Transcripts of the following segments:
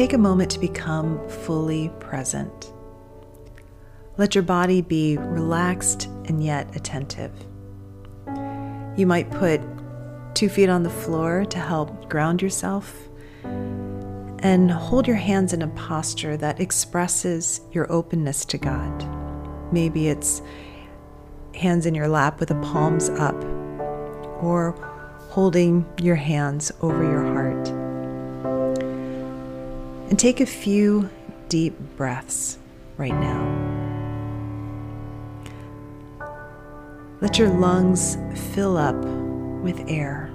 take a moment to become fully present. Let your body be relaxed and yet attentive. You might put two feet on the floor to help ground yourself and hold your hands in a posture that expresses your openness to God. Maybe it's hands in your lap with the palms up, or holding your hands over your heart. And take a few deep breaths right now. Let your lungs fill up with air.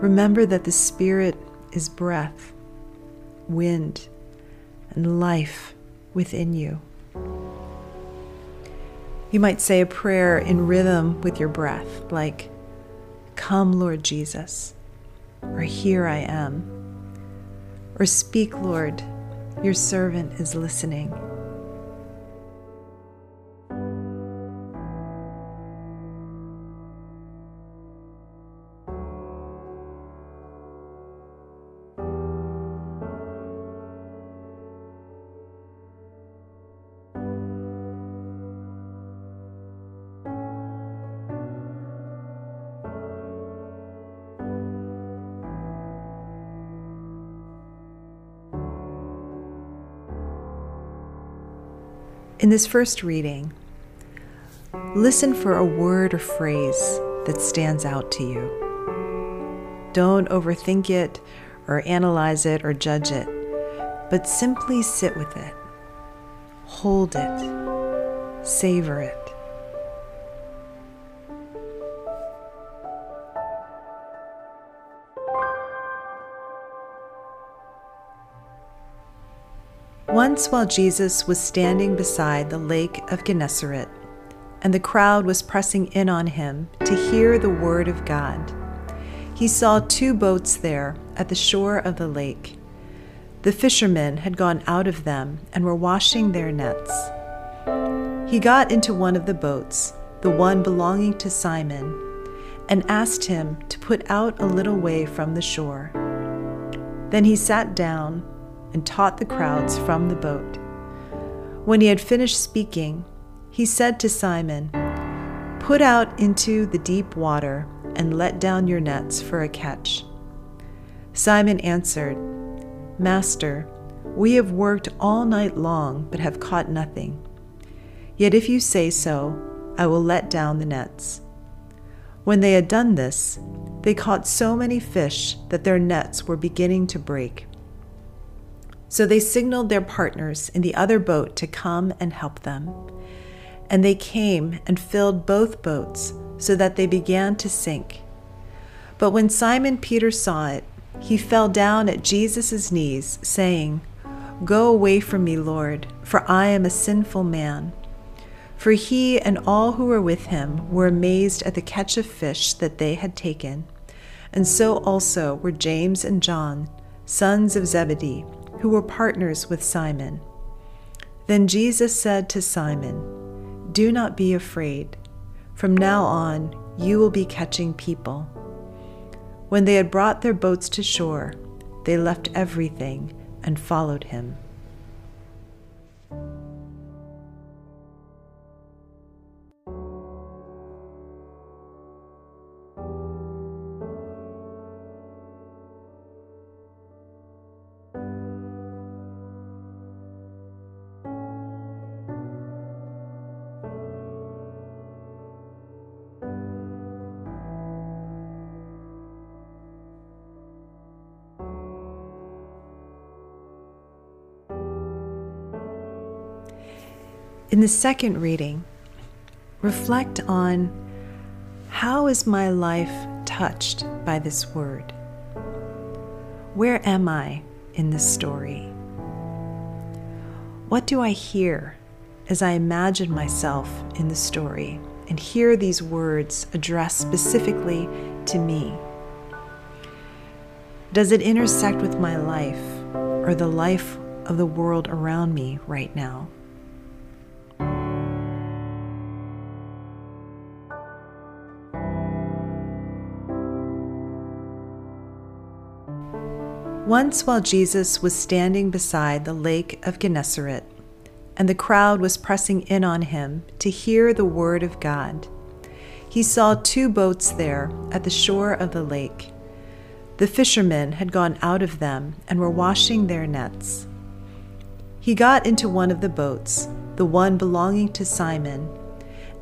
Remember that the Spirit is breath, wind, and life within you. You might say a prayer in rhythm with your breath, like, Come, Lord Jesus, or Here I am, or Speak, Lord, your servant is listening. In this first reading, listen for a word or phrase that stands out to you. Don't overthink it or analyze it or judge it, but simply sit with it, hold it, savor it. Once, while Jesus was standing beside the lake of Gennesaret, and the crowd was pressing in on him to hear the word of God, he saw two boats there at the shore of the lake. The fishermen had gone out of them and were washing their nets. He got into one of the boats, the one belonging to Simon, and asked him to put out a little way from the shore. Then he sat down and taught the crowds from the boat. When he had finished speaking, he said to Simon, Put out into the deep water and let down your nets for a catch. Simon answered, Master, we have worked all night long but have caught nothing. Yet if you say so, I will let down the nets. When they had done this, they caught so many fish that their nets were beginning to break. So they signaled their partners in the other boat to come and help them. And they came and filled both boats so that they began to sink. But when Simon Peter saw it, he fell down at Jesus' knees, saying, Go away from me, Lord, for I am a sinful man. For he and all who were with him were amazed at the catch of fish that they had taken. And so also were James and John, sons of Zebedee who were partners with Simon. Then Jesus said to Simon, Do not be afraid. From now on, you will be catching people. When they had brought their boats to shore, they left everything and followed him. In the second reading, reflect on how is my life touched by this word? Where am I in this story? What do I hear as I imagine myself in the story and hear these words addressed specifically to me? Does it intersect with my life or the life of the world around me right now? Once, while Jesus was standing beside the lake of Gennesaret, and the crowd was pressing in on him to hear the word of God, he saw two boats there at the shore of the lake. The fishermen had gone out of them and were washing their nets. He got into one of the boats, the one belonging to Simon,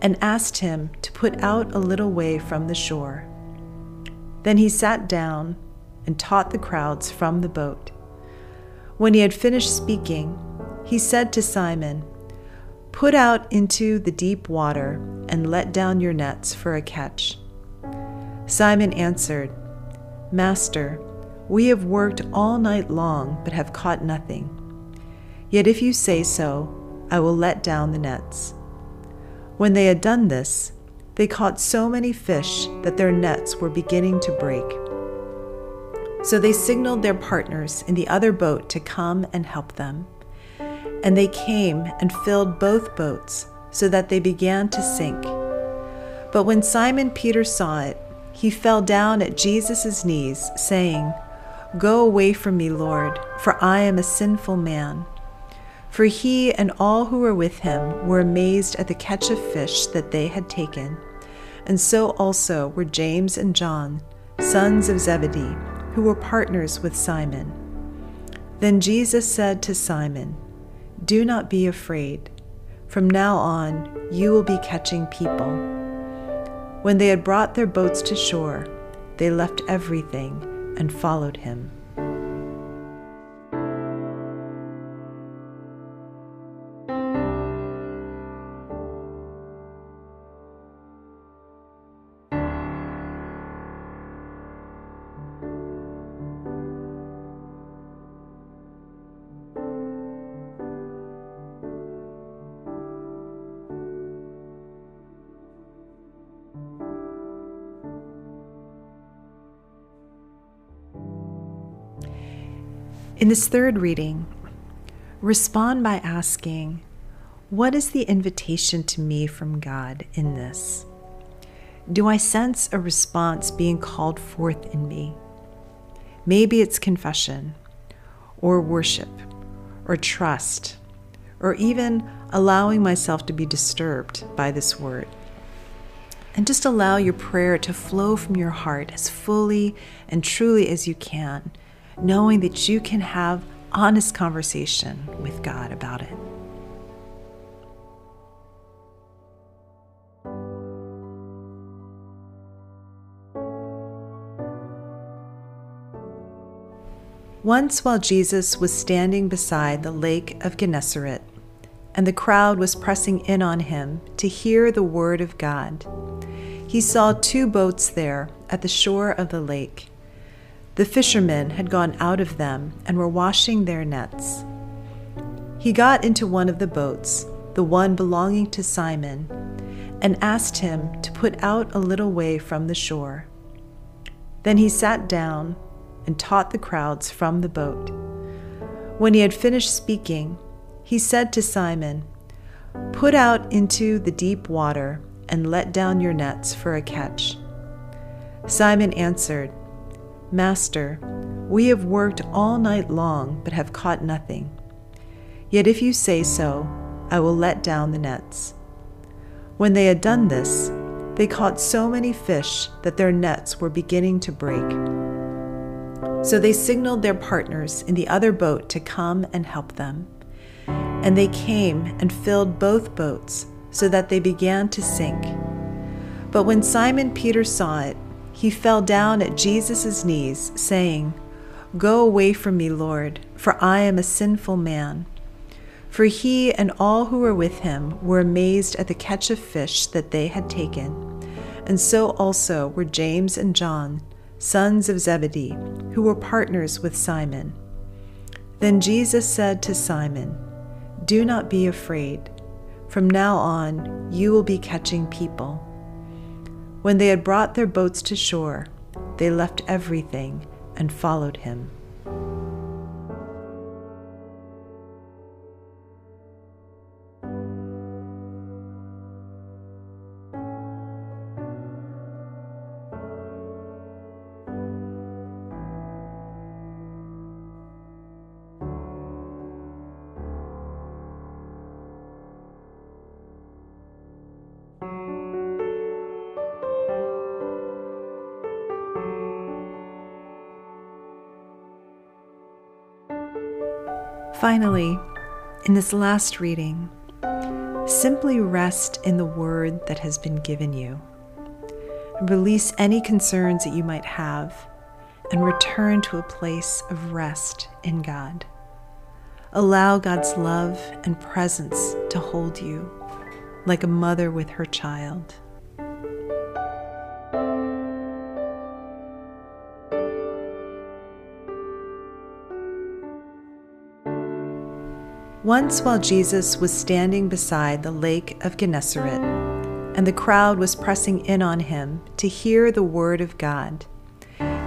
and asked him to put out a little way from the shore. Then he sat down and taught the crowds from the boat. When he had finished speaking, he said to Simon, Put out into the deep water and let down your nets for a catch. Simon answered, Master, we have worked all night long, but have caught nothing. Yet if you say so, I will let down the nets. When they had done this, they caught so many fish that their nets were beginning to break. So they signaled their partners in the other boat to come and help them. And they came and filled both boats, so that they began to sink. But when Simon Peter saw it, he fell down at Jesus' knees, saying, Go away from me, Lord, for I am a sinful man. For he and all who were with him were amazed at the catch of fish that they had taken, and so also were James and John, sons of Zebedee, who were partners with Simon. Then Jesus said to Simon, Do not be afraid. From now on, you will be catching people. When they had brought their boats to shore, they left everything and followed him. In this third reading, respond by asking, What is the invitation to me from God in this? Do I sense a response being called forth in me? Maybe it's confession, or worship, or trust, or even allowing myself to be disturbed by this word. And just allow your prayer to flow from your heart as fully and truly as you can knowing that you can have honest conversation with God about it. Once, while Jesus was standing beside the lake of Gennesaret, and the crowd was pressing in on him to hear the word of God, he saw two boats there at the shore of the lake the fishermen had gone out of them and were washing their nets. He got into one of the boats, the one belonging to Simon, and asked him to put out a little way from the shore. Then he sat down and taught the crowds from the boat. When he had finished speaking, he said to Simon, Put out into the deep water and let down your nets for a catch. Simon answered, Master, we have worked all night long, but have caught nothing. Yet if you say so, I will let down the nets. When they had done this, they caught so many fish that their nets were beginning to break. So they signaled their partners in the other boat to come and help them. And they came and filled both boats, so that they began to sink. But when Simon Peter saw it, he fell down at Jesus' knees, saying, Go away from me, Lord, for I am a sinful man. For he and all who were with him were amazed at the catch of fish that they had taken, and so also were James and John, sons of Zebedee, who were partners with Simon. Then Jesus said to Simon, Do not be afraid. From now on, you will be catching people. When they had brought their boats to shore, they left everything and followed him. Finally, in this last reading, simply rest in the word that has been given you. Release any concerns that you might have and return to a place of rest in God. Allow God's love and presence to hold you like a mother with her child. Once, while Jesus was standing beside the lake of Gennesaret, and the crowd was pressing in on him to hear the word of God,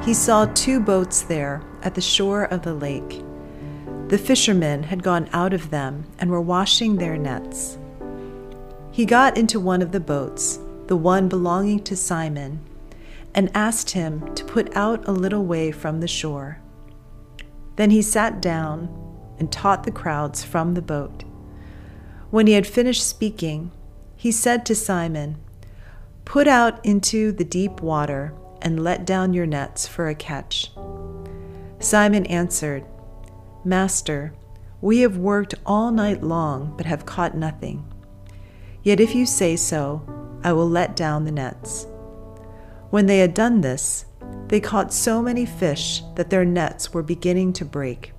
he saw two boats there at the shore of the lake. The fishermen had gone out of them and were washing their nets. He got into one of the boats, the one belonging to Simon, and asked him to put out a little way from the shore. Then he sat down and taught the crowds from the boat. When he had finished speaking, he said to Simon, Put out into the deep water and let down your nets for a catch. Simon answered, Master, we have worked all night long, but have caught nothing. Yet if you say so, I will let down the nets. When they had done this, they caught so many fish that their nets were beginning to break.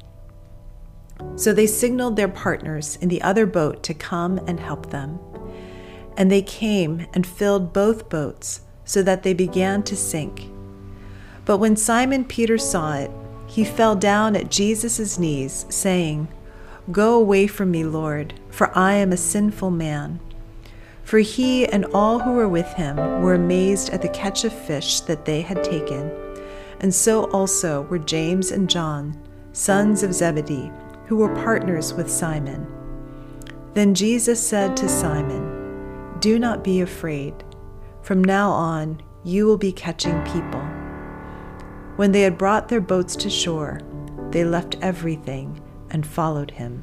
So they signaled their partners in the other boat to come and help them. And they came and filled both boats so that they began to sink. But when Simon Peter saw it, he fell down at Jesus' knees, saying, Go away from me, Lord, for I am a sinful man. For he and all who were with him were amazed at the catch of fish that they had taken, and so also were James and John, sons of Zebedee, who were partners with Simon. Then Jesus said to Simon, Do not be afraid. From now on, you will be catching people. When they had brought their boats to shore, they left everything and followed him.